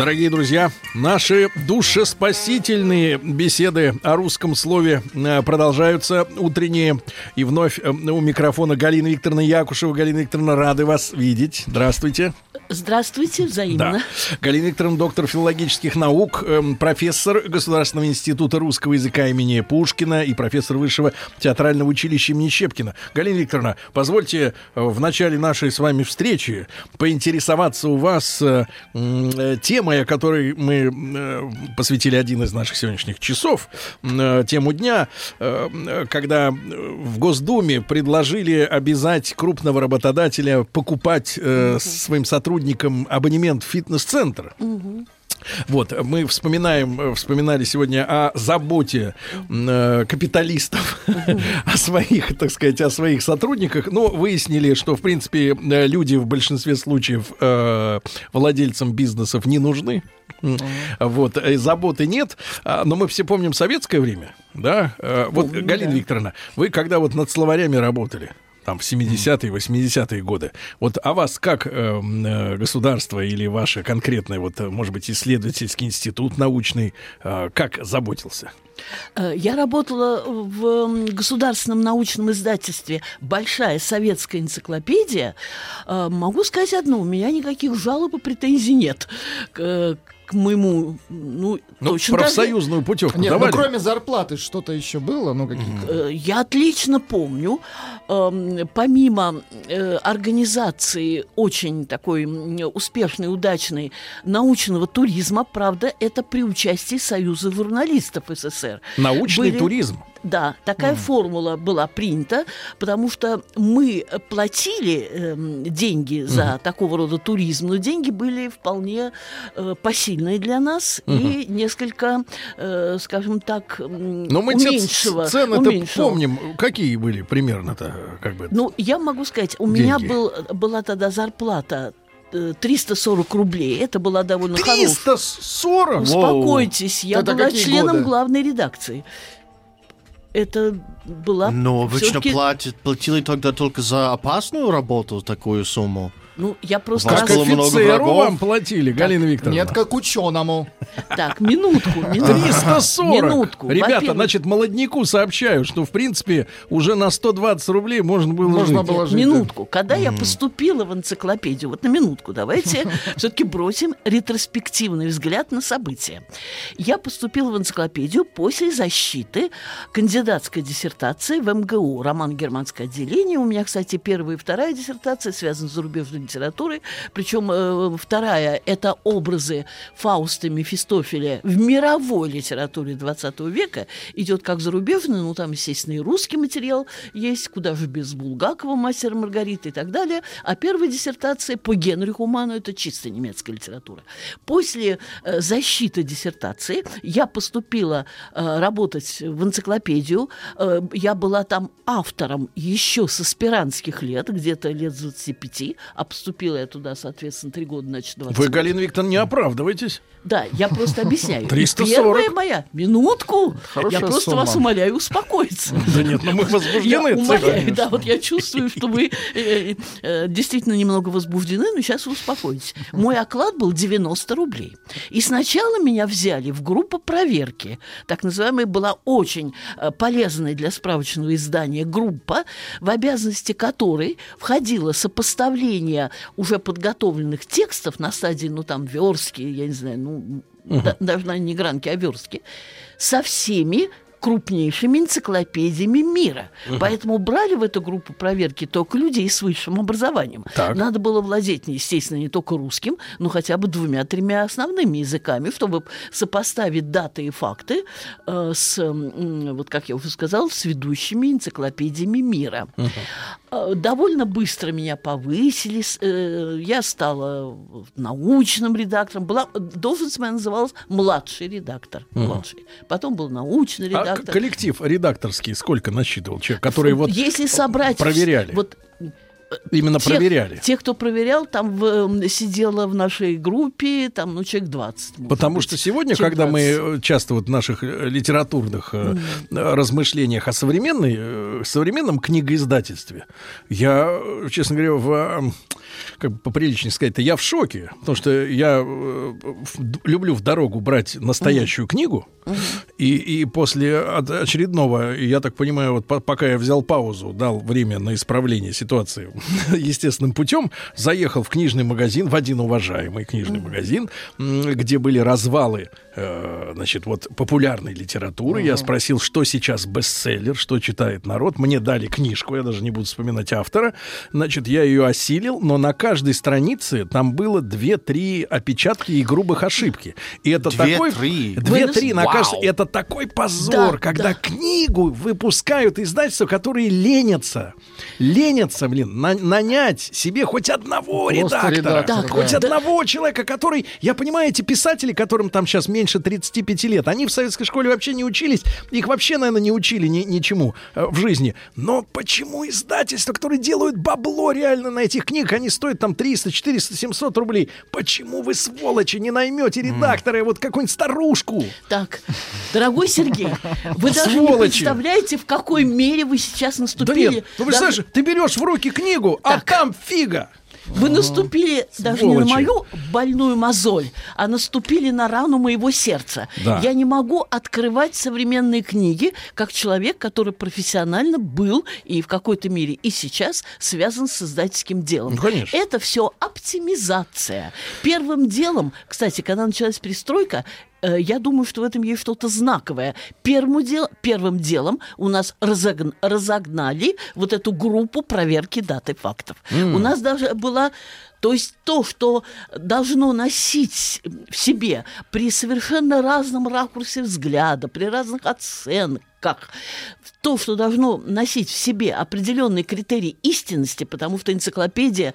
Дорогие друзья, наши душеспасительные беседы о русском слове э, продолжаются утренние. И вновь э, у микрофона Галина Викторовна Якушева. Галина Викторовна, рады вас видеть. Здравствуйте. Здравствуйте, взаимно. Да. Галина Викторовна, доктор филологических наук, эм, профессор Государственного института русского языка имени Пушкина и профессор Высшего театрального училища имени Щепкина. Галина Викторовна, позвольте э, в начале нашей с вами встречи поинтересоваться у вас э, м, э, темой, о которой мы э, посвятили один из наших сегодняшних часов, э, тему дня, э, когда в Госдуме предложили обязать крупного работодателя покупать э, своим сотрудникам абонемент в фитнес-центр. Вот, мы вспоминаем, э, вспоминали сегодня о заботе э, капиталистов о своих, так сказать, о своих сотрудниках. Но выяснили, что, в принципе, э, люди в большинстве случаев э, владельцам бизнесов не нужны. Вот, э, заботы нет. А, Но мы все помним советское время, да? Вот, Галина. Викторовна, вы когда вот над словарями работали, там в 70-е, 80-е годы. Вот а вас как э, э, государство или ваше конкретное, вот, э, может быть, исследовательский институт научный, э, как заботился? Э, Я работала в государственном научном издательстве «Большая советская энциклопедия». Могу сказать одно, у меня никаких жалоб и претензий нет к, к моему, ну, Ну, же- профсоюзную путевку Нет, давали? ну кроме зарплаты что-то еще было, ну какие-то. Э, Я отлично помню, эм, помимо э, организации очень такой успешной, удачной научного туризма, правда, это при участии Союза журналистов СССР. Научный Были- туризм. Да, такая формула была принята, потому что мы платили эм, деньги за такого рода туризм, но деньги были вполне э, посильные для нас и несколько, э, скажем так, Но мы ц- цены-то помним. Какие были примерно-то? Как бы? Ну, я могу сказать, у меня Деньги. был, была тогда зарплата э, 340 рублей. Это была довольно хорошая. 340? Успокойтесь, я Это была членом годы? главной редакции. Это была Но обычно платят, платили тогда только за опасную работу такую сумму. Ну, я просто Вас Как раз- было много офицеру врагов? вам платили, Галина Викторовна? Нет, как ученому. Так, минутку, минутку. 340. Минутку. Ребята, Во-первых, значит, молодняку сообщаю, что, в принципе, уже на 120 рублей можно было Можно жить. было жить. Минутку. Когда я поступила в энциклопедию, вот на минутку давайте все-таки бросим ретроспективный взгляд на события. Я поступила в энциклопедию после защиты кандидатской диссертации в МГУ. Роман германское отделение. У меня, кстати, первая и вторая диссертация связаны с зарубежной литературой. Причем э, вторая – это образы Фауста Мефистофеля в мировой литературе 20 века. Идет как зарубежный, ну там, естественно, и русский материал есть, куда же без Булгакова, мастера Маргариты и так далее. А первая диссертация по Генриху Ману – это чисто немецкая литература. После э, защиты диссертации я поступила э, работать в энциклопедию. Э, я была там автором еще с аспирантских лет, где-то лет с 25, а поступила я туда, соответственно, три года, значит, 20. Вы, Галина Викторовна, не оправдывайтесь. Да, я просто объясняю. И 340. Первая моя, минутку, Хорошая я просто сумма. вас умоляю успокоиться. Да нет, ну мы Я возбуждены. умоляю, да, вот я чувствую, что вы э, э, действительно немного возбуждены, но сейчас вы успокоитесь. Мой оклад был 90 рублей. И сначала меня взяли в группу проверки. Так называемая была очень э, полезная для справочного издания группа, в обязанности которой входило сопоставление уже подготовленных текстов на стадии, ну там, верстки, я не знаю, ну, да- даже наверное, не гранки, а верстки, со всеми крупнейшими энциклопедиями мира. Поэтому брали в эту группу проверки только людей с высшим образованием. Так. Надо было владеть, естественно, не только русским, но хотя бы двумя-тремя основными языками, чтобы сопоставить даты и факты э, с, м, вот как я уже сказала, с ведущими энциклопедиями мира. Э, Довольно быстро меня повысили. э, Я стала научным редактором. Была, должность моя называлась младший редактор. Младший. Потом был научный А редактор. к- коллектив редакторский сколько насчитывал человек, которые вот Если собрать... проверяли? Вот именно тех- проверяли? Те, кто проверял, там в, м, сидело в нашей группе, там, ну, человек 20. может Потому быть. что сегодня, Человек когда мы 20. э, часто вот в наших э, литературных э, э, размышлениях о современной, современном книгоиздательстве, я, честно говоря, в, э, как бы поприличнее сказать-то, я в шоке, потому что я люблю в дорогу брать настоящую книгу, и, и после от- очередного, я так понимаю, вот по- пока я взял паузу, дал время на исправление ситуации естественным путем, заехал в книжный магазин, в один уважаемый книжный магазин, где были развалы, э, значит, вот популярной литературы. Я спросил, что сейчас бестселлер, что читает народ. Мне дали книжку, я даже не буду вспоминать автора. Значит, я ее осилил, но на каждой странице там было две-три опечатки и грубых ошибки. И это такой... Две-три? Две-три на Вау. каждой... Это такой позор, Да, когда да. книгу выпускают издательства, которые ленятся. Ленятся, блин, на- нанять себе хоть одного Просто редактора. редактора, хоть да. одного человека, который... Я понимаю, эти писатели, которым там сейчас меньше 35 лет, они в советской школе вообще не учились. Их вообще, наверное, не учили ни- ничему э, в жизни. Но почему издательства, которые делают бабло реально на этих книгах, они стоят там 300, 400, 700 рублей. Почему вы, сволочи, не наймете редактора, вот какую-нибудь старушку? Так, дорогой Сергей, вы даже не представляете, в какой мере вы сейчас Да наступили. нет, ну даже- ты берешь в руки книгу, а там фига. Вы наступили даже не на Сволочи. мою больную мозоль, а наступили на рану моего сердца. Да. Я не могу открывать современные книги как человек, который профессионально был и в какой-то мере и сейчас связан с издательским делом. Ну, конечно. Это все оптимизация. Первым делом, кстати, когда началась перестройка, я думаю, что в этом есть что-то знаковое. Первым, дел, первым делом у нас разогн- разогнали вот эту группу проверки даты фактов. У нас даже была... То есть то, что должно носить в себе при совершенно разном ракурсе взгляда, при разных оценках, то, что должно носить в себе определенный критерий истинности, потому что энциклопедия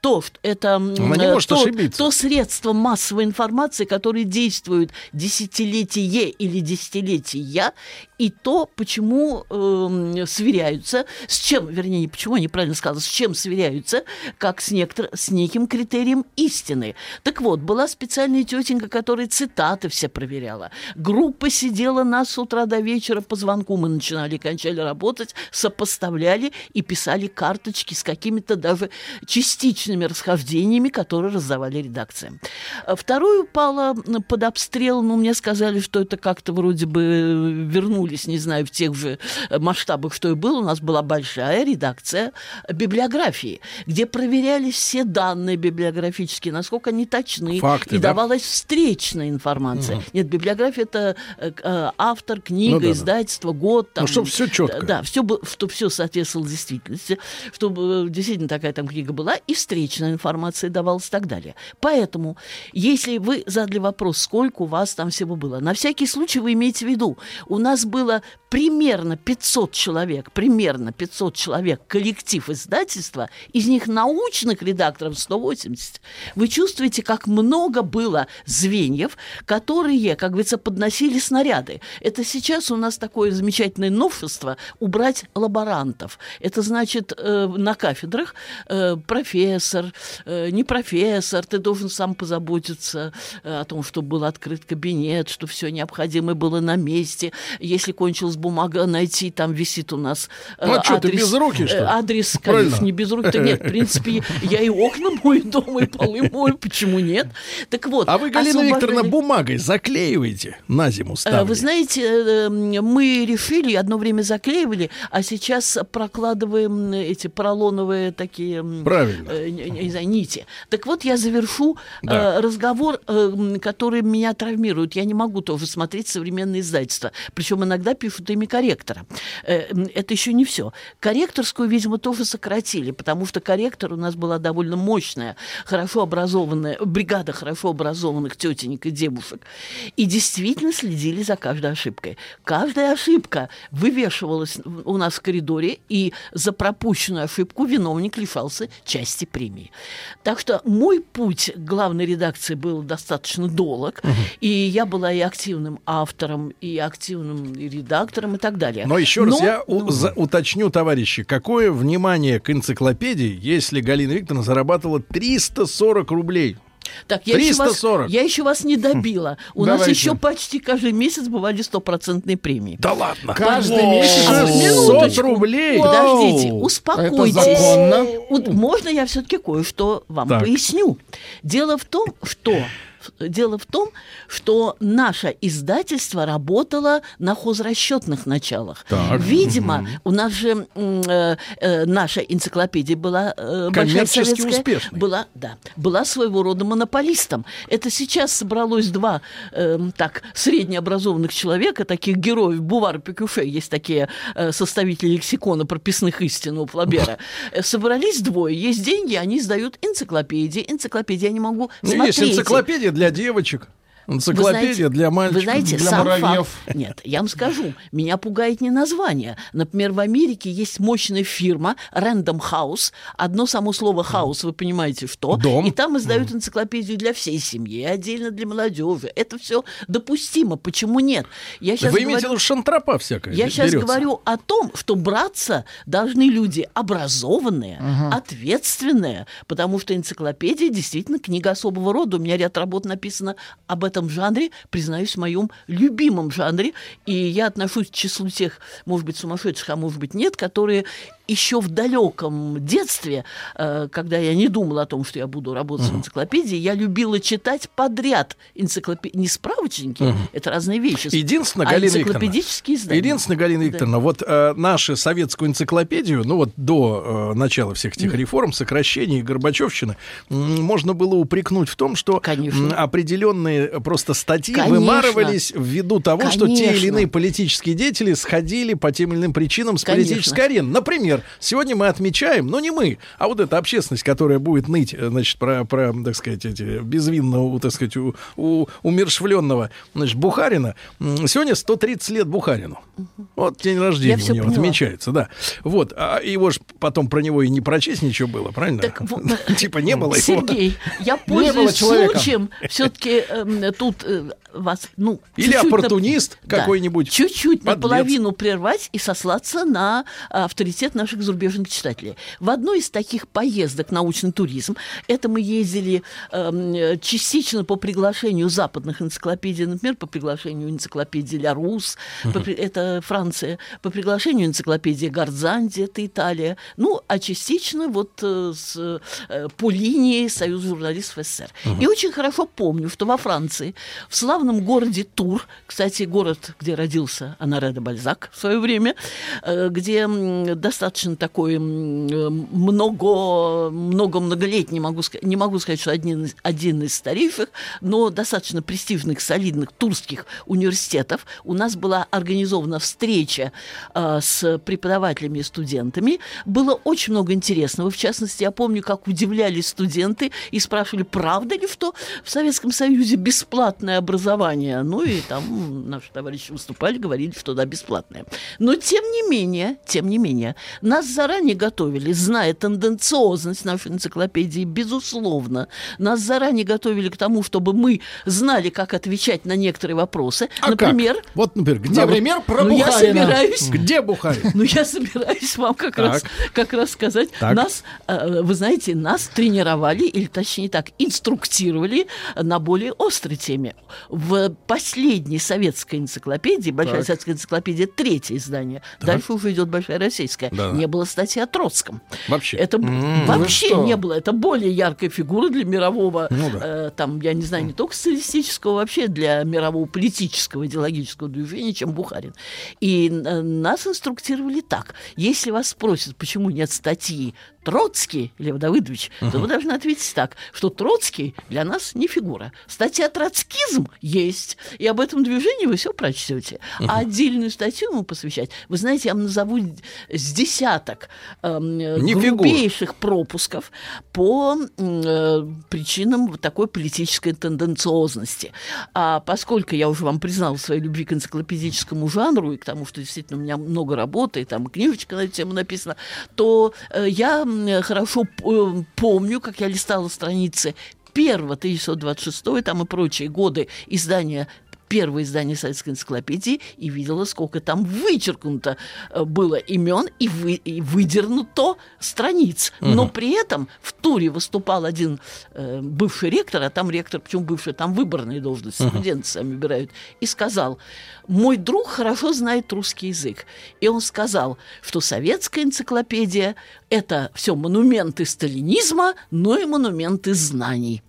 то, что это Она не э, может то, ошибиться. то средство массовой информации, которое действует десятилетие или десятилетия, и то, почему эм, сверяются, с чем, вернее, не почему, я неправильно сказала, с чем сверяются, как с, некотор- с неким критерием истины. Так вот, была специальная тетенька, которая цитаты все проверяла. Группа сидела нас с утра до вечера по звонку. Мы начинали, кончали работать, сопоставляли и писали карточки с какими-то даже частичными расхождениями, которые раздавали редакциям. А Второе упало м, под обстрел, но мне сказали, что это как-то вроде бы э, вернулись, не знаю, в тех же э, масштабах, что и было. У нас была большая редакция библиографии, где проверялись все данные библиографические, насколько они точны, Факты, и да? давалась встречная информация. Нет, библиография это э, э, автор, книга, Ну да, да. Издательство, год. Там, Ну, чтоб всё чётко. Да, все, чтобы все соответствовало действительности, чтобы э, действительно такая там книга была, и встречная информация давалась и так далее. Поэтому, если вы задали вопрос, сколько у вас там всего было, на всякий случай вы имеете в виду, у нас было примерно 500 человек, примерно 500 человек коллектив издательства, из них научных редакторов 180. Вы чувствуете, как много было звеньев, которые, как говорится, подносили снаряды. Это сейчас у нас такое замечательное новшество убрать лаборантов. Это значит э, на кафедрах э, профессор, э, не профессор, ты должен сам позаботиться о том, чтобы был открыт кабинет, что все необходимое было на месте. Если кончилась бумага, найти, там висит у нас э, Ну, а чё, ты адрес, безрукий, что ли? э, адрес, Правильно. конечно, не без рук, нет, в принципе, я и окна мою дома, и полы мою, почему нет? Так вот, А вы, Галина освобождали- Викторовна, бумагой заклеиваете на зиму Э, ставлю. Вы знаете, э, м, мы решили, одно время заклеивали, а сейчас прокладываем эти поролоновые такие... Правильно. э, не, знаю, нити. Так вот, я завершу Да. э, разговор, э, м, который меня травмирует. Я не могу тоже смотреть современные издательства. Причем иногда пишут работа ими корректора. Э, это еще не все. Корректорскую, видимо, тоже сократили, потому что корректор у нас была довольно мощная, хорошо образованная, бригада хорошо образованных тетенек и девушек. И действительно следили за каждой ошибкой. Каждая ошибка вывешивалась у нас в коридоре, и за пропущенную ошибку виновник лишался части премии. Так что мой путь к главной редакции был достаточно долг, угу. и я была и активным автором, и активным редактором, и так далее. Но еще раз Но, я ну, у, за, уточню, товарищи, какое внимание к энциклопедии, если Галина Викторовна зарабатывала 340 рублей так, я 340. Еще вас, я еще вас не добила. У Давайте. нас еще почти каждый месяц бывали стопроцентные премии. Да ладно. Каждый месяц 600 рублей. Подождите, успокойтесь. Это законно? Можно я все-таки кое-что вам так. поясню? Дело в том, что Дело в том, что наше издательство работало на хозрасчетных началах. Так. Видимо, угу. у нас же э, э, наша энциклопедия была э, большая советская, успешной. была, да, была своего рода монополистом. Это сейчас собралось два э, так среднеобразованных человека, таких героев Бувар и Пекюфе, есть такие э, составители лексикона прописных истин у Флабера. Э, собрались двое, есть деньги, они сдают энциклопедии. Энциклопедии я не могу ну, смотреть. Есть энциклопедия для девочек. Энциклопедия знаете, для мальчиков, вы знаете, для сам муравьев. Факт, нет, я вам скажу, меня пугает не название. Например, в Америке есть мощная фирма Random House. Одно само слово house, вы понимаете, что. Дом. И там издают энциклопедию для всей семьи, отдельно для молодежи. Это все допустимо. Почему нет? Я сейчас вы говорю, имеете в виду шантропа всякая Я сейчас говорю о том, что браться должны люди образованные, угу. ответственные, потому что энциклопедия действительно книга особого рода. У меня ряд работ написано об этом этом жанре, признаюсь, в моем любимом жанре. И я отношусь к числу тех, может быть, сумасшедших, а может быть, нет, которые еще в далеком детстве, э, когда я не думала о том, что я буду работать uh-huh. в энциклопедии, я любила читать подряд энциклопедии, не справочники, uh-huh. это разные вещи, Единственное, а Галина энциклопедические издания. Единственное, Галина Викторовна, да. вот э, нашу советскую энциклопедию, ну вот до э, начала всех этих реформ, сокращений, Горбачевщины, можно было упрекнуть в том, что Конечно. определенные просто статьи Конечно. вымарывались ввиду того, Конечно. что те или иные политические деятели сходили по тем или иным причинам с Конечно. политической арены. Например, сегодня мы отмечаем, но не мы, а вот эта общественность, которая будет ныть, э, значит, про, про так сказать, эти безвинного, так сказать, у, у, умершвленного, значит, Бухарина. Сегодня 130 лет Бухарину. Вот день рождения Я у него поняла. отмечается, да. Вот, а его же потом про него и не прочесть ничего было, правильно? Так, типа не было его. Сергей, я пользуюсь случаем, все-таки эм, тут э, вас, ну... Или оппортунист какой-нибудь. Чуть-чуть наполовину прервать и сослаться на авторитет нашего наших зарубежных читателей. В одной из таких поездок научный туризм, это мы ездили э, частично по приглашению западных энциклопедий, например, по приглашению энциклопедии Ля Рус, по, это Франция, по приглашению энциклопедии Гарзанди, это Италия, ну, а частично вот э, с, э, по линии Союза журналистов СССР. Uh-huh. И очень хорошо помню, что во Франции, в славном городе Тур, кстати, город, где родился Анаре де Бальзак в свое время, э, где достаточно достаточно такой много, много многолетний, могу сказать, не могу сказать, что один, один из старейших, но достаточно престижных, солидных турских университетов. У нас была организована встреча э, с преподавателями и студентами. Было очень много интересного. В частности, я помню, как удивлялись студенты и спрашивали, правда ли, что в Советском Союзе бесплатное образование? Ну и там наши товарищи выступали, говорили, что да, бесплатное. Но тем не менее, тем не менее, нас заранее готовили, зная тенденциозность нашей энциклопедии, безусловно. Нас заранее готовили к тому, чтобы мы знали, как отвечать на некоторые вопросы. А например, как? вот, например, где например, про ну, Бухарина. Я собираюсь, где Бухарин? Ну, я собираюсь вам как раз, как раз сказать. Так. Нас, э, вы знаете, нас тренировали, или точнее так, инструктировали на более острой теме. В последней советской энциклопедии, Большая так. советская энциклопедия, третье издание, так. дальше уже идет Большая российская, да, Не было статьи о Троцком. Вообще. Это Вы вообще не было. Это более яркая фигура для мирового, Ну да. э, там, я не знаю, не только социалистического, вообще для мирового политического идеологического движения, чем Бухарин. И э, нас инструктировали так. Если вас спросят, почему нет статьи Троцкий, Лев Давыдович, то вы должны ответить так, что Троцкий для нас не фигура. Статья «Троцкизм» есть, и об этом движении вы все прочтете. А отдельную статью ему посвящать, вы знаете, я вам назову с десяток Не фигура. грубейших пропусков по э, причинам вот такой политической тенденциозности. А поскольку я уже вам признала своей любви к энциклопедическому жанру и к тому, что действительно у меня много работы, и там книжечка на эту тему написана, то э, я хорошо п- э, помню, как я листала страницы первого 1926 там и прочие годы издания первое издание советской энциклопедии и видела, сколько там вычеркнуто э, было имен и, вы, и выдернуто страниц. Но при этом в туре выступал один э, бывший ректор, а там ректор, почему бывший, там выборные должности, студенты сами выбирают, и сказал, мой друг хорошо знает русский язык. И он сказал, что советская энциклопедия – это все монументы сталинизма, но и монументы знаний.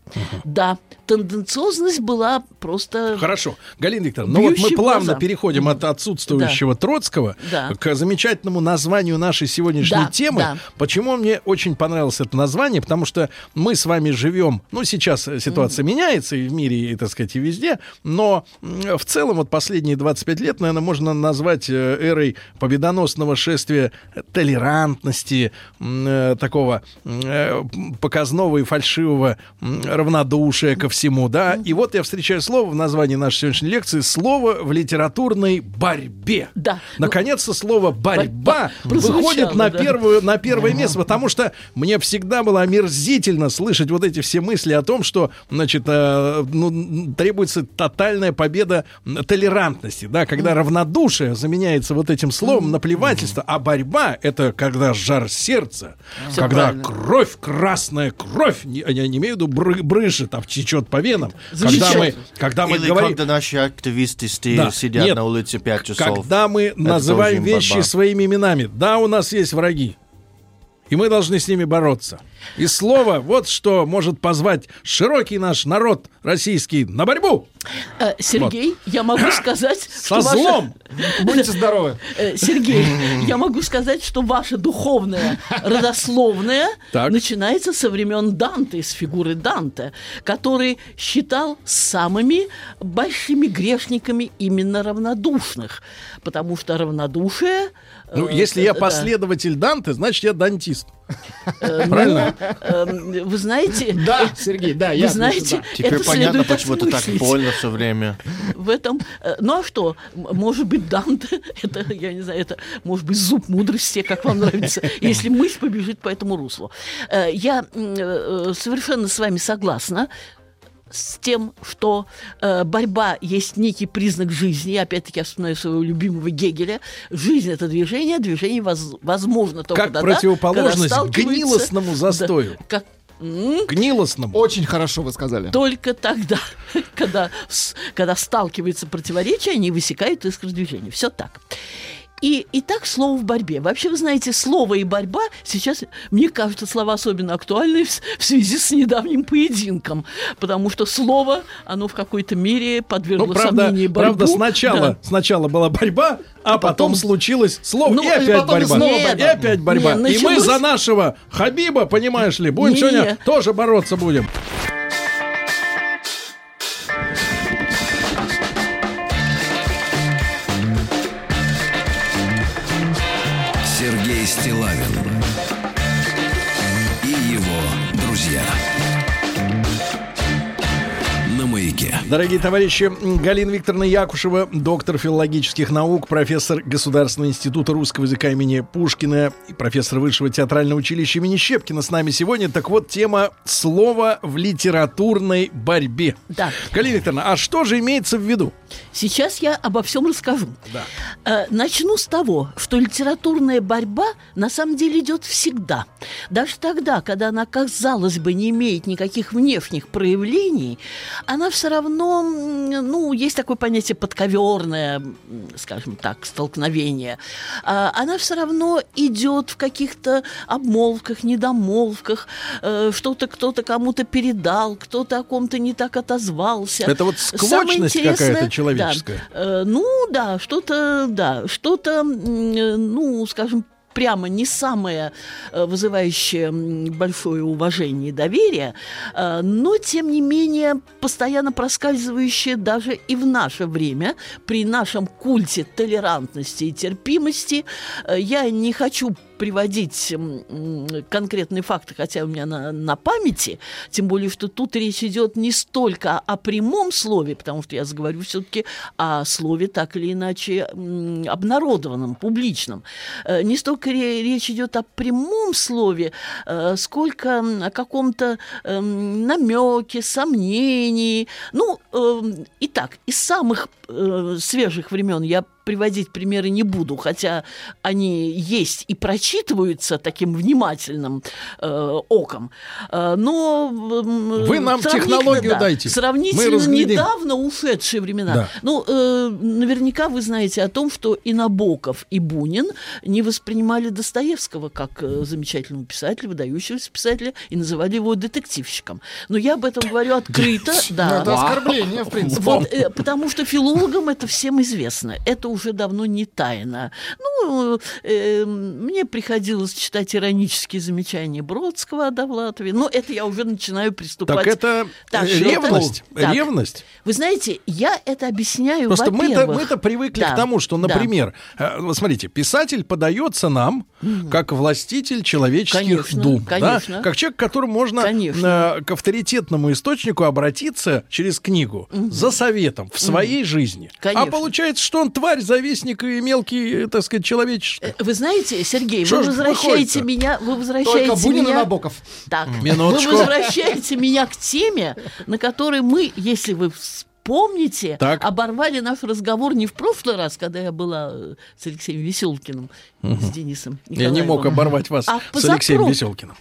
Да, тенденциозность была просто... Хорошо. Галина Викторовна, ну вот мы плавно глаза. переходим от отсутствующего Троцкого Да. к замечательному названию нашей сегодняшней Да, темы. да. Почему мне очень понравилось это название? Потому что мы с вами живем, ну сейчас ситуация меняется и в мире, и, так сказать, и везде, но в целом вот последние 25 лет, наверное, можно назвать э, эрой победоносного шествия толерантности, э, такого э, показного и фальшивого м, равнодушия ко всему, да. И вот я встречаю слово в названии нашей сегодняшней лекции, слово в литературной борьбе. Да. Наконец-то слово борьба выходит на да. первую на первое место, потому что мне всегда было омерзительно слышать вот эти все мысли о том, что, значит, э, ну, требуется тотальная победа толерантности, да, когда равнодушие заменяется вот этим словом наплевательство, а борьба это когда жар сердца, Всё когда правильно. кровь красная кровь, я не имею в виду бры- брыжет, а течет по венам, когда мы, когда мы Или говорим, когда наши активисты Да. сидят Нет. на улице 5 часов. когда мы называем тоже им вещи борьба. своими именами. Да, у нас есть враги. И мы должны с ними бороться. И слово вот что может позвать широкий наш народ российский на борьбу Э, Сергей, я могу сказать, со что ваша- злом. Будьте здоровы. Э, Сергей, я могу сказать, что ваша духовная родословная Так. начинается со времен Данте, с фигуры Данте, который считал самыми большими грешниками именно равнодушных, потому что равнодушие... э, Ну, если я последователь Данте, значит, я дантист. Э, ну, правильно? э, Вы знаете... Да, Сергей, да, Вы я знаете, Теперь понятно, почему это так больно все время. в этом. э, Ну а что? Может быть, Данте, это, я не знаю, это может быть зуб мудрости, как вам нравится, если мысль побежит по этому руслу. Э, Я совершенно с вами согласна с тем, что э, борьба есть некий признак жизни. Опять-таки, я вспоминаю своего любимого Гегеля. Жизнь — это движение, движение воз- возможно только Как тогда, противоположность когда гнилостному застою. Да, как, Гнилостному. Очень хорошо вы сказали. только тогда, когда, с- когда сталкиваются противоречия, они высекают искры движения. Все так. И, и так слово в борьбе. Вообще, вы знаете, слово и борьба сейчас, мне кажется, слова особенно актуальны в, в связи с недавним поединком. Потому что слово, оно в какой-то мере подвергло Ну, правда, сомнению борьбу. правда сначала, Да. сначала была борьба, а потом, потом- случилось слово, Ну, и и опять и борьба. снова и борьба. опять борьба. Не, и мы началось- за нашего Хабиба, понимаешь ли, будем Не. сегодня тоже бороться будем. Дорогие товарищи, Галина Викторовна Якушева, доктор филологических наук, профессор Государственного института русского языка имени Пушкина и профессор Высшего театрального училища имени Щепкина с нами сегодня. Так вот, тема слова в литературной борьбе. Да. Галина Викторовна, а что же имеется в виду? Сейчас я обо всем расскажу. Да. Э, Начну с того, что литературная борьба на самом деле идет всегда. Даже тогда, когда она, казалось бы, не имеет никаких внешних проявлений, она все равно, м, ну, есть такое понятие подковерное, скажем так, столкновение. А, Она все равно идет в каких-то обмолвках, недомолвках, э, что-то кто-то кому-то передал, кто-то о ком-то не так отозвался. Это вот интересное- какая-то да, человеческая. Э, ну, да, что-то, да, что-то, э, ну, скажем, прямо не самое э, вызывающее большое уважение и доверие, э, но, тем не менее, постоянно проскальзывающее даже и в наше время, при нашем культе толерантности и терпимости. Э, Я не хочу приводить конкретные факты, хотя у меня на, на памяти, тем более, что тут речь идет не столько о прямом слове, потому что я заговорю все-таки о слове так или иначе обнародованном, публичном. Э, Не столько ре- речь идет о прямом слове, э, сколько о каком-то эм, намеке, сомнении. Ну, эм, итак, из самых э, свежих времен я приводить примеры не буду, хотя они есть и прочитываются таким внимательным э, оком. Э, но Вы нам технологию да, дайте. Сравнительно недавно ушедшие времена. Да. Ну, э, наверняка вы знаете о том, что и Набоков, и Бунин не воспринимали Достоевского как э, замечательного писателя, выдающегося писателя, и называли его детективщиком. Но я об этом говорю открыто. Да. это оскорбление, в принципе. Вот, э, потому что филологам это всем известно. Это уже давно не тайна. Ну, э, мне приходилось читать иронические замечания Бродского о Довлатове. Но это я уже начинаю приступать. Так это Так, э, что ревность. это- так. Ревность. Вы знаете, я это объясняю, Просто мы-то, мы-то привыкли Да, к тому, что, да. например, э, вот смотрите, писатель подается нам как властитель человеческих Конечно, дум, конечно. да? как человек, к которому можно Конечно. э, к авторитетному источнику обратиться через книгу за советом в своей жизни. А Конечно. получается, что он тварь, завистник и мелкий, э, так сказать, человеческий. Э, Вы знаете, Сергей, Что вы возвращаете выходит-то? меня, вы возвращаете Только Бунин и меня... Набоков. Так, Минуточку. вы возвращаете меня к теме, на которой мы, если вы вспомните, Так. оборвали наш разговор не в прошлый раз, когда я была э, с Алексеем Веселкиным, с Денисом Я не мог Николаевым, оборвать вас А с Алексеем позапро- Веселкиным.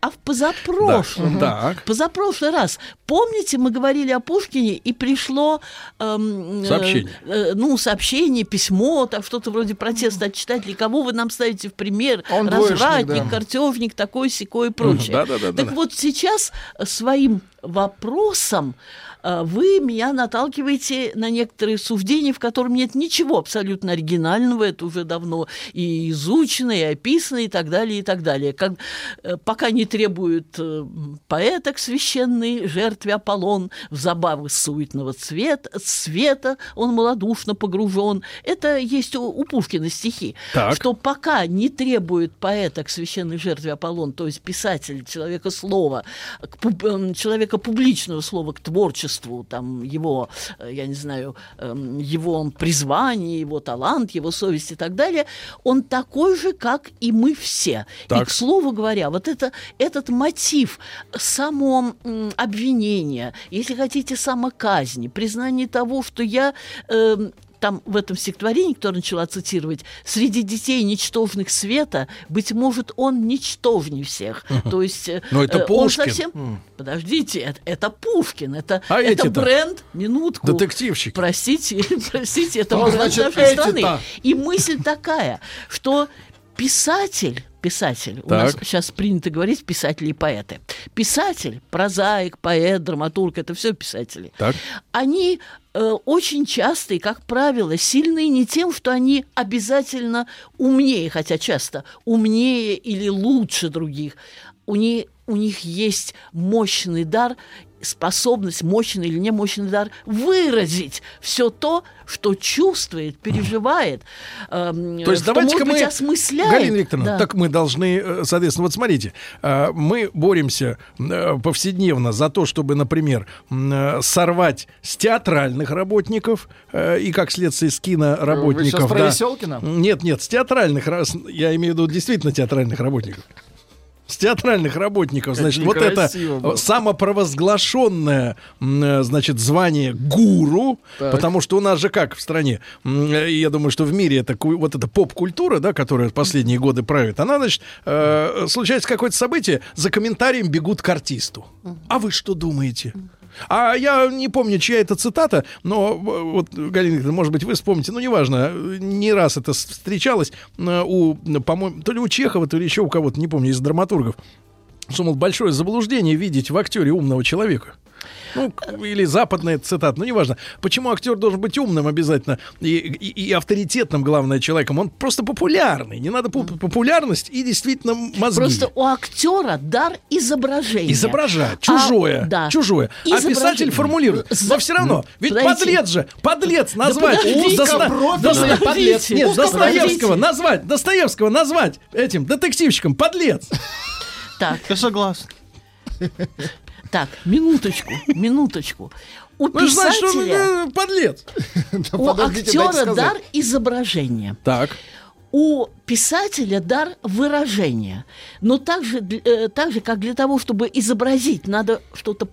А в позапрошлом. Так. Позапрошлый раз. Помните, мы говорили о Пушкине, и пришло... эм, э, Сообщение. э, ну, сообщение, письмо, там что-то вроде протеста от читателей. Кого вы нам ставите в пример? Он двоечник, Развратник, да. картежник, такой, секой и прочее. Да-да-да-да-да. Так вот сейчас э, своим вопросом э, вы меня наталкиваете на некоторые суждения, в которых нет ничего абсолютно оригинального, это уже давно и изучено, и описано, и так далее, и так далее. Как, э, пока не требуют э, поэток священный, жертве Аполлон, в забавы суетного цвета, света он малодушно погружен. Это есть у, у Пушкина стихи, Так. что пока не требует поэта к священной жертве Аполлон, то есть писатель, человека слова, человека публичного слова к творчеству, там его, э, я не знаю, эм, его призвание, его талант, его совесть и так далее, он такой же, как и мы все. И, Так. к слову говоря, вот это, этот мотив само обвинения, если хотите, самоказни, признание того, что я... эм, там в этом стихотворении, которое начала цитировать, среди детей ничтожных света, быть может, он ничтожней всех. То есть э, Но это Пушкин. совсем... Подождите, это, это Пушкин, это, А это бренд, минутку. Детективщики. Простите, простите, это бренд нашей страны. И мысль такая, что писатель, писатель, у нас Так. сейчас принято говорить писатели и поэты. Писатель, прозаик, поэт, драматург, это все писатели. Так. Они э, очень часто и, как правило, сильные не тем, что они обязательно умнее, хотя часто умнее или лучше других. У, не- у них есть мощный дар способность, мощный или не мощный дар, выразить все то, что чувствует, переживает, эм, То есть что, давайте-ка может быть, мы, осмысляет. Галина Викторовна, Да. так мы должны, э, соответственно, вот смотрите, э, мы боремся э, повседневно за то, чтобы, например, э, сорвать с театральных работников э, и, как следствие, с Вы сейчас киноработников. про да. Веселкина? Нет, нет, с театральных, раз- я имею в виду действительно театральных работников. С театральных работников, значит, вот это было. самопровозглашенное, э, значит, звание гуру, Так. потому что у нас же как в стране, э, я думаю, что в мире это вот эта поп-культура, да, которая последние годы правит, она, значит, э, случается какое-то событие, за комментарием бегут к артисту. А вы что думаете? А я не помню, чья это цитата, но э, вот, Галина может быть, вы вспомните, ну, неважно, не раз это встречалось э, у, по-моему, то ли у Чехова, то ли еще у кого-то, не помню, из драматургов, что, мол, большое заблуждение видеть в актере умного человека. Ну, или западная цитата, ну, неважно. Почему актер должен быть умным обязательно и, и- и авторитетным, главное, человеком? Он просто популярный. Не надо пу- популярность и действительно мозги. Просто у актера дар изображения. Изображать А, чужое, да. чужое. А писатель формулирует. За- Но все равно, ведь Подождите. подлец же, подлец назвать. подождите. Доста- Узкопрофильный Доста- подлец. Нет. Достоевского назвать, Достоевского назвать этим детективщиком подлец. Так, Я согласен. Так, минуточку, минуточку. У Ну, значит, писателя, э, подлец. у актера дар изображения. Так. у писателя дар выражения. Но так же, д- э, так же, как для того, чтобы изобразить, надо что-то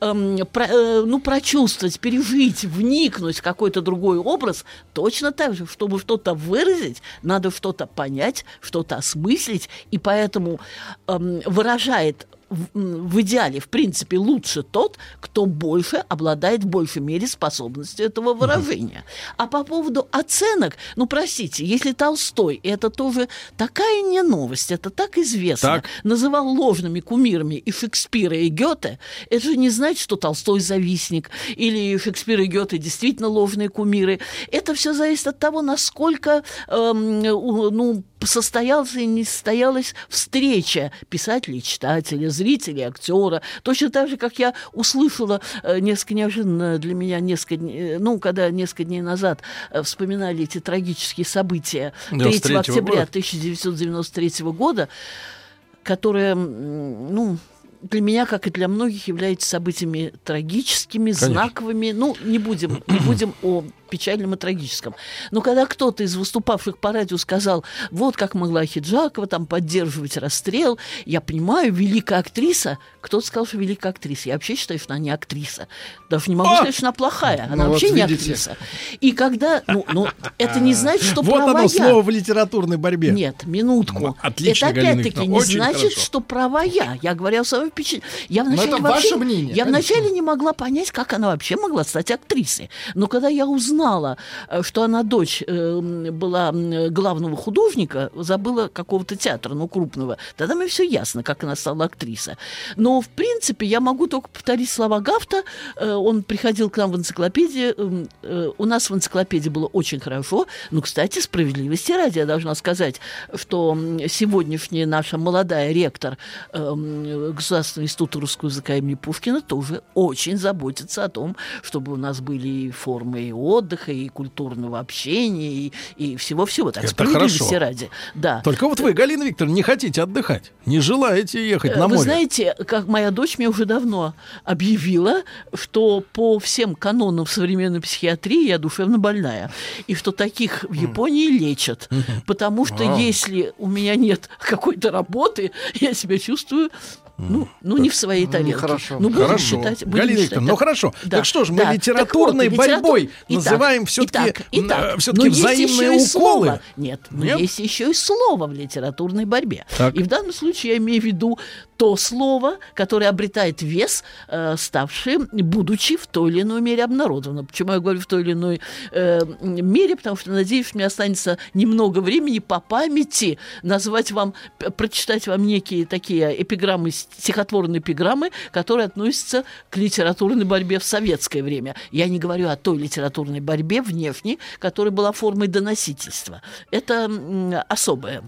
эм, про- э, ну, прочувствовать, пережить, вникнуть в какой-то другой образ, точно так же, чтобы что-то выразить, надо что-то понять, что-то осмыслить, и поэтому эм, выражает в, идеале, в принципе, лучше тот, кто больше обладает в большей мере способностью этого выражения. А по поводу оценок, ну, простите, если Толстой, и это тоже такая не новость, это так известно, Так. называл ложными кумирами и Шекспира, и Гёте, это же не значит, что Толстой завистник, или Шекспир и Гёте действительно ложные кумиры. Это все зависит от того, насколько эм, ну, состоялась и не состоялась встреча писателя читателя, зрителя актера. Точно так же, как я услышала э, несколько неожиданно для меня, несколько, э, ну, когда несколько дней назад э, вспоминали эти трагические события 3 93-го октября года. 1993 года, которые, ну, для меня, как и для многих, являются событиями трагическими, знаковыми. Ну, не будем, не будем о печальном и трагическом. Но когда кто-то из выступавших по радио сказал, вот как могла Хиджакова там поддерживать расстрел, я понимаю, великая актриса, кто-то сказал, что великая актриса. Я вообще считаю, что она не актриса. Даже не могу А! сказать, что она плохая. Она Ну, вот вообще не видите. актриса. И когда... Ну, ну, это не значит, что Вот права оно я. слово в литературной борьбе. Нет, минутку. М, отлично, это опять-таки не значит, хорошо. что права я. Я говорю о своем впечатлении. Я Но вначале вообще, мнение, Я конечно. вначале не могла понять, как она вообще могла стать актрисой. Но когда я узнала, э, что она дочь э, была главного художника, забыла какого-то театра, ну, крупного, тогда мне все ясно, как она стала актриса. Но, в принципе, я могу только повторить слова Гафта. Э, Он приходил к нам в энциклопедии. У нас в энциклопедии было очень хорошо. Ну, кстати, справедливости ради, я должна сказать, что сегодняшняя наша молодая ректор Государственного института русского языка имени Пушкина тоже очень заботится о том, чтобы у нас были и формы и отдыха, и культурного общения, и, и всего-всего. Так, Это хорошо. ради. Да. Только вот вы, Галина Викторовна, не хотите отдыхать, не желаете ехать на Э, Вы море. знаете, как моя дочь мне уже давно объявила, что по всем канонам современной психиатрии я душевно больная. И что таких в Японии лечат. Потому что А. если у меня нет какой-то работы, я себя чувствую ну, ну не в своей тарелке. нехорошо. Ну, будем Хорошо. считать, будем Галина считать, ну хорошо. Да, Так что ж, мы да. литературной Так вот, литератур- борьбой Итак, называем итак, э, есть взаимные уколы. слово. Нет, но Нет? есть еще и слово в литературной борьбе. Так. И в данном случае я имею в виду то слово, которое обретает вес, э, ставшее, будучи в той или иной мере обнародовано. Почему я говорю в той или иной э, мере? Потому что, надеюсь, что мне останется немного времени по памяти назвать вам, прочитать вам некие такие эпиграммы, стихотворные эпиграммы, которые относятся к литературной борьбе в советское время. Я не говорю о той литературной борьбе внешней, которая была формой доносительства. Это м, особая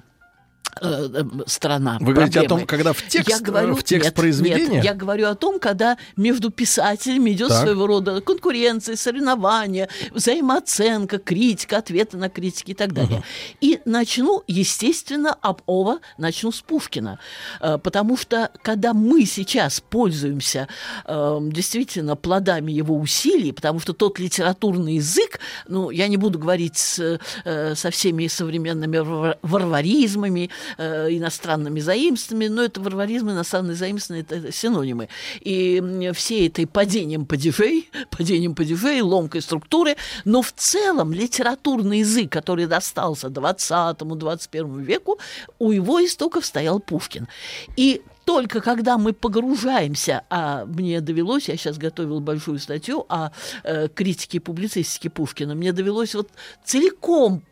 э, э, сторона Вы говорите о проблемы. том, когда в текст, я говорю, в текст нет, произведения? Нет, я говорю о том, когда между писателями идет Так. своего рода конкуренция, соревнования, взаимооценка, критика, ответы на критики и так далее. И начну, естественно, об Ова, начну с Пушкина. Э, Потому что, когда мы сейчас пользуемся э, действительно плодами его усилий, потому что тот литературный язык, ну, я не буду говорить с, э, со всеми современными вар- варваризмами э, иностранными заимствами, но это варваризм, иностранные заимствования – это синонимы. И все этой падением падежей, падением падежей, ломкой структуры, но в целом литературный язык, который достался 20-21 веку, у его истоков стоял Пушкин. И только когда мы погружаемся, а мне довелось, я сейчас готовил большую статью о э, критике и публицистике Пушкина, мне довелось вот целиком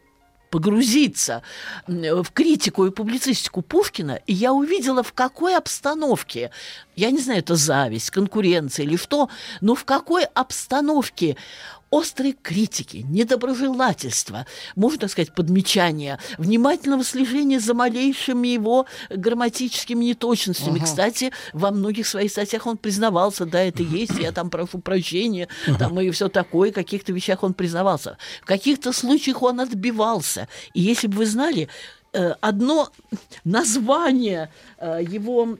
погрузиться в критику и публицистику Пушкина, и я увидела, в какой обстановке, я не знаю, это зависть, конкуренция или что, но в какой обстановке острой критики, недоброжелательства, можно так сказать, подмечания, внимательного слежения за малейшими его грамматическими неточностями. Кстати, во многих своих статьях он признавался, да, это есть, я там прошу прощения, там и все такое, в каких-то вещах он признавался. В каких-то случаях он отбивался. И если бы вы знали, одно название э, его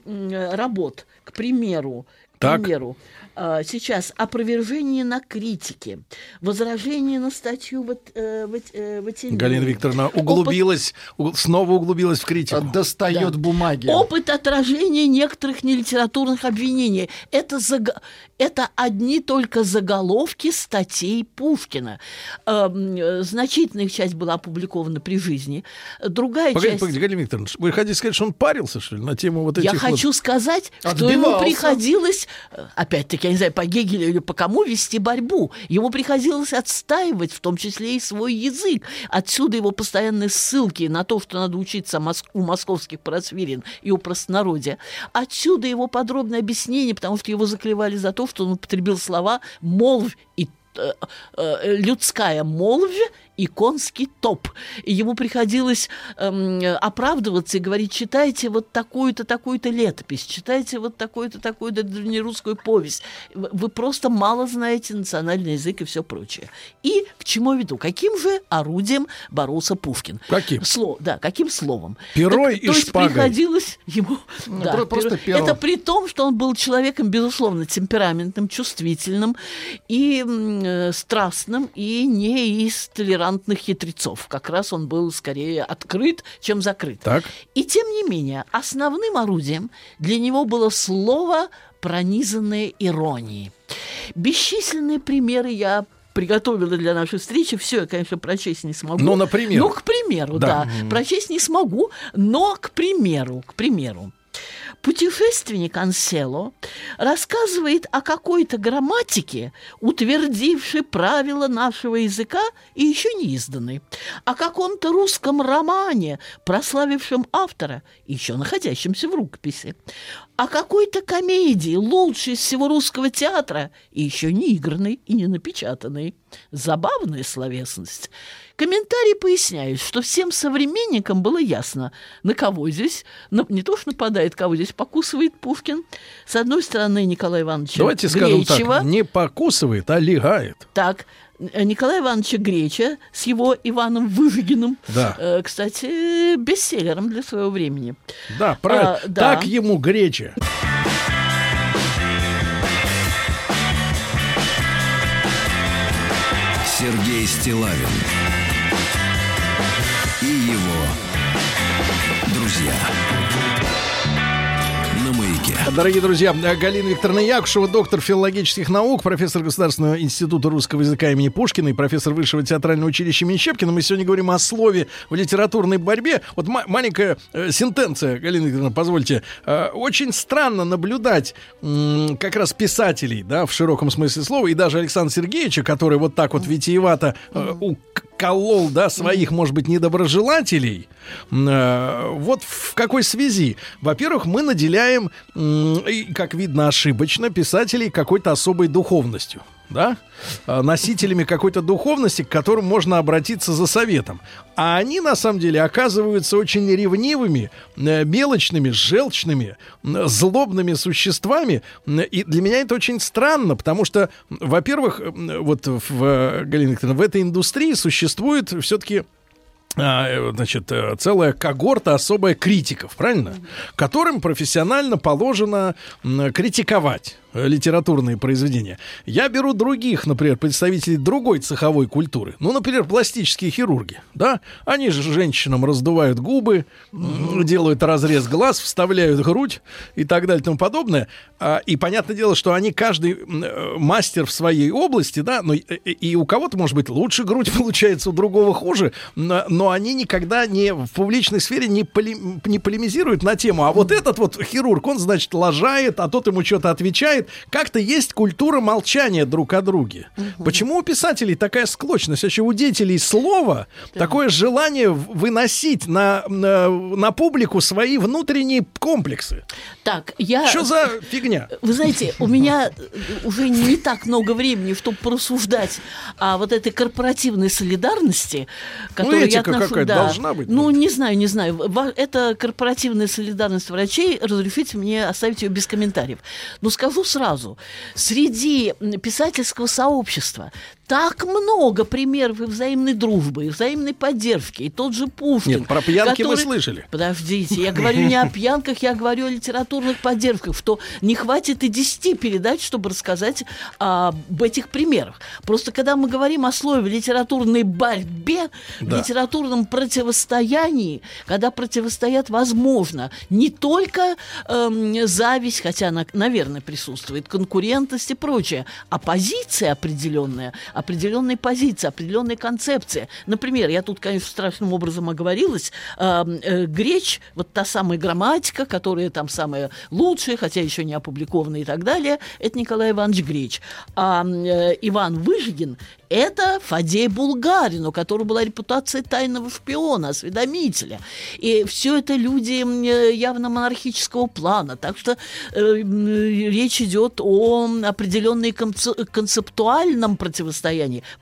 работ, к примеру, к Так. примеру, э, сейчас опровержение на критике, возражение на статью вот, э, вот, э, Ватилина. Галина Викторовна углубилась, у- снова углубилась в критику. Достает Да. бумаги. Опыт отражения некоторых нелитературных обвинений. Это, заг- это одни только заголовки статей Пушкина. Эм, э, значительная их часть была опубликована при жизни. Другая Погодите, часть... погодите, Галина Викторовна, вы хотите сказать, что он парился, что ли, на тему вот этих Я вот- хочу сказать, что ему Отбивался. приходилось, э, опять-таки, я не знаю, по Гегелю или по кому вести борьбу. Ему приходилось отстаивать, в том числе и свой язык. Отсюда его постоянные ссылки на то, что надо учиться у московских просвирин и у простонародья. Отсюда его подробное объяснение, потому что его заклевали за то, что он употребил слова «молвь» и э, э, людская молвь и конский топ. И ему приходилось эм, оправдываться и говорить, читайте вот такую-то, такую-то летопись, читайте вот такую-то, такую-то древнерусскую повесть. Вы просто мало знаете национальный язык и все прочее. И к чему я веду? Каким же орудием боролся Пушкин? Каким? Слово, да, каким словом? Перой Так, и то есть шпагой. приходилось ему... да, про- просто перо- перо. Это при том, что он был человеком, безусловно, темпераментным, чувствительным и э, страстным, и не из толерантных хитрецов. Как раз он был скорее открыт, чем закрыт. Так. И тем не менее, основным орудием для него было слово, пронизанное иронией. Бесчисленные примеры я приготовила для нашей встречи. Все я, конечно, прочесть не смогу. Ну, например. Ну, к примеру, Да. да. Прочесть не смогу, но, к примеру, к примеру. Путешественник Ансело рассказывает о какой-то грамматике, утвердившей правила нашего языка и еще не изданной, о каком-то русском романе, прославившем автора, еще находящемся в рукописи, о какой-то комедии, лучшей из всего русского театра, и еще не игранной и не напечатанной. Забавная словесность. Комментарии поясняют, что всем современникам было ясно, на кого здесь, на- не то что нападает, кого здесь покусывает Пушкин. С одной стороны, Николая Ивановича Давайте скажем Гречева, так, не покусывает, а легает. так, Николая Ивановича Греча с его Иваном Выжигиным, Да. э, кстати, бестселлером для своего времени. Да, правильно. А, да. Так ему греча. Сергей Стилавин Дорогие друзья, Галина Викторовна Якушева, доктор филологических наук, профессор Государственного института русского языка имени Пушкина и профессор Высшего театрального училища имени Щепкина. Мы сегодня говорим о слове в литературной борьбе. Вот ма- маленькая э, сентенция, Галина Викторовна, позвольте. Э, очень странно наблюдать м, как раз писателей, да, в широком смысле слова, и даже Александра Сергеевича, который вот так вот витиевато э, уколол, да, своих, может быть, недоброжелателей. Э, Вот в какой связи? Во-первых, мы наделяем, как видно, ошибочно, писателей какой-то особой духовностью. Да? А, Носителями какой-то духовности, к которым можно обратиться за советом. А они, на самом деле, оказываются очень ревнивыми, э, мелочными, желчными, злобными существами. И для меня это очень странно, потому что, во-первых, вот в, э, Галина Викторовна, в этой индустрии существует все-таки значит, э, целая когорта особая критиков, правильно? Которым профессионально положено критиковать э, литературные произведения. Я беру других, например, представителей другой цеховой культуры. Ну, например, пластические хирурги, да? Они же женщинам раздувают губы, делают разрез глаз, вставляют грудь и так далее и тому подобное. А, И понятное дело, что они каждый э, мастер в своей области, да, но и у кого-то может быть лучше грудь получается, у другого хуже, но, но они никогда не в публичной сфере не, поле- не полемизируют на тему. А вот этот вот хирург, он, значит, лажает, а тот ему что-то отвечает. Как-то есть культура молчания друг о друге. Почему у писателей такая склочность? Вообще у деятелей слова такое желание выносить на, на, на публику свои внутренние комплексы. Так, я... Что за фигня? Вы знаете, у меня уже не так много времени, чтобы порассуждать о вот этой корпоративной солидарности, которую я Ну, этика отношу... какая-то да. должна быть, Ну, не знаю, не знаю. Это корпоративная солидарность врачей. Разрешите мне оставить ее без комментариев. Но скажу сразу. Среди писательского сообщества так много примеров и взаимной дружбы, и взаимной поддержки. И тот же Пушкин. Нет, про пьянки мы который- слышали. Подождите, я говорю не о пьянках, я говорю о литературных поддержках, что не хватит и 10 передач, чтобы рассказать об этих примерах. Просто когда мы говорим о слове литературной борьбе, Да. литературном противостоянии, когда противостоят, возможно, не только эм, зависть, хотя она, наверное, присутствует, конкурентность и прочее, а позиция определенная, определенные позиции, определенные концепции. Например, я тут, конечно, страшным образом оговорилась, э, Греч, вот та самая грамматика, которая там самая лучшая, хотя еще не опубликована и так далее, это Николай Иванович Греч. А э, Иван Выжигин – это Фадей Булгарин, у которого была репутация тайного шпиона, осведомителя. И все это люди э, явно монархического плана. Так что речь идет о определенной конце- концептуальном противостоянии.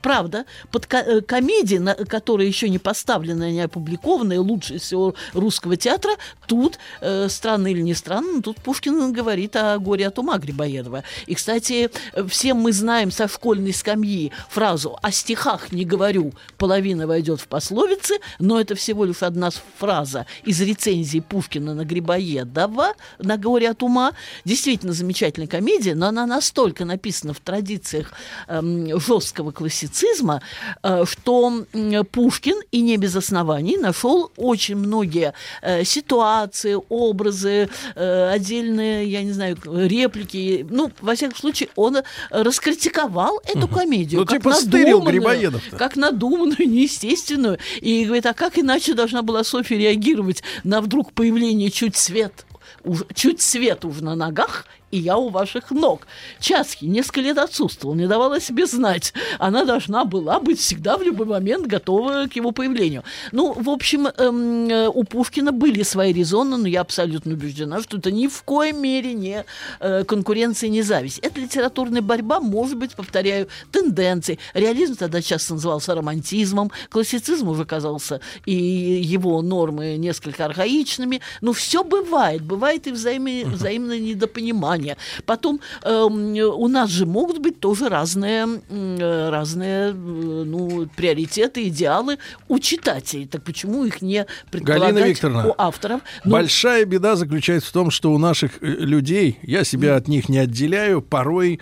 Правда, под э, комедии, на- которая еще не поставлена, не опубликованная, лучше всего русского театра, тут, э, странно или не странно, но тут Пушкин говорит о горе от ума Грибоедова. И, кстати, э, все мы знаем со школьной скамьи фразу «о стихах не говорю, половина войдет в пословицы», но это всего лишь одна фраза из рецензии Пушкина на Грибоедова, на горе от ума. Действительно замечательная комедия, но она настолько написана в традициях эм, жесткого классицизма, э, что м, Пушкин, и не без оснований, нашел очень многие э, ситуации, образы, э, отдельные, я не знаю, реплики. Ну, во всяком случае, он э, раскритиковал эту комедию. Ну, как типа надуманную, Грибоедов-то. Как надуманную, неестественную. И говорит, а как иначе должна была Софья реагировать на вдруг появление чуть свет уж- чуть свет уже на ногах, и я у ваших ног. Часки несколько лет отсутствовал, не давала себе знать. Она должна была быть всегда в любой момент готова к его появлению. Ну, в общем, эм, э, у Пушкина были свои резоны, но я абсолютно убеждена, что это ни в коем мере не э, конкуренция, не зависть. Это литературная борьба, может быть, повторяю, тенденции. Реализм тогда часто назывался романтизмом, классицизм уже казался и его нормы несколько архаичными. Но все бывает, бывает и взаимо- взаимное недопонимание. Потом эм, у нас же могут быть тоже разные, э, разные э, ну, приоритеты, идеалы у читателей. Так почему их не предполагать Викторовна, у авторов? Ну, Большая беда заключается в том, что у наших э, людей, я себя от них не отделяю, порой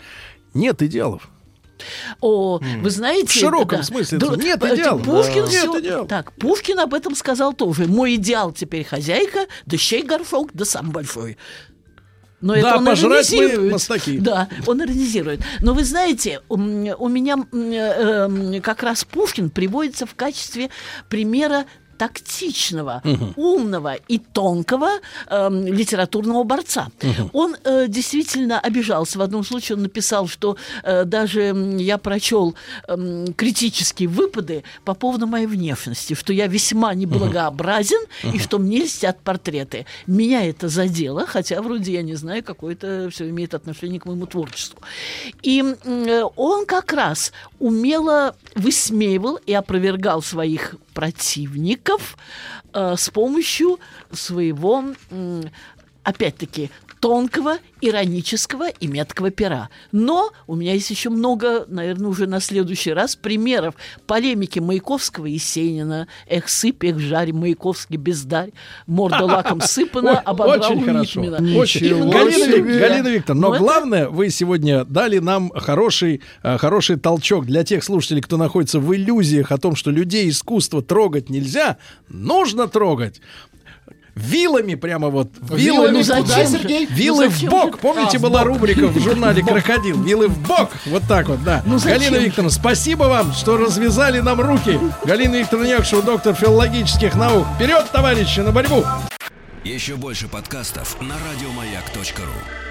нет идеалов. О, вы знаете... В широком смысле да, нет э, идеала. Пушкин Да. всё- Нет идеала. Так, Пушкин об этом сказал тоже. Мой идеал теперь хозяйка, да щей горшок, да сам большой. Но Да, это он пожрать мы мастаки. Да, он иронизирует. Но вы знаете, у меня э, как раз Пушкин приводится в качестве примера тактичного, умного и тонкого эм, литературного борца. Он э, действительно обижался. В одном случае он написал, что э, даже я прочел эм, критические выпады по поводу моей внешности, что я весьма неблагообразен и что мне льстят портреты. Меня это задело, хотя вроде я не знаю, какое это все имеет отношение к моему творчеству. И э, он как раз умело высмеивал и опровергал своих противников э, с помощью своего м, опять-таки, тонкого, иронического и меткого пера. Но у меня есть еще много, наверное, уже на следующий раз примеров полемики Маяковского и Сенина. Эх, сыпь, эх, жарь, Маяковский бездарь, морда лаком сыпана, ободрал. Именно Галина, Викторовна, но Ну, главное, вы сегодня дали нам хороший, э, хороший толчок для тех слушателей, кто находится в иллюзиях о том, что людей искусства трогать нельзя. Нужно трогать. Вилами прямо вот. Вилами Ну, Вилами, зачем куда? Сергей? Вилы Ну, в зачем бок. Помните, А, в была бок. рубрика в журнале «Крокодил». Вилы в бок. Вот так вот, да. Ну, зачем Галина? Викторовна, спасибо вам, что развязали нам руки. Галина Викторовна Якшева, доктор филологических наук. Вперед, товарищи, на борьбу! Еще больше подкастов на радиомаяк.ру.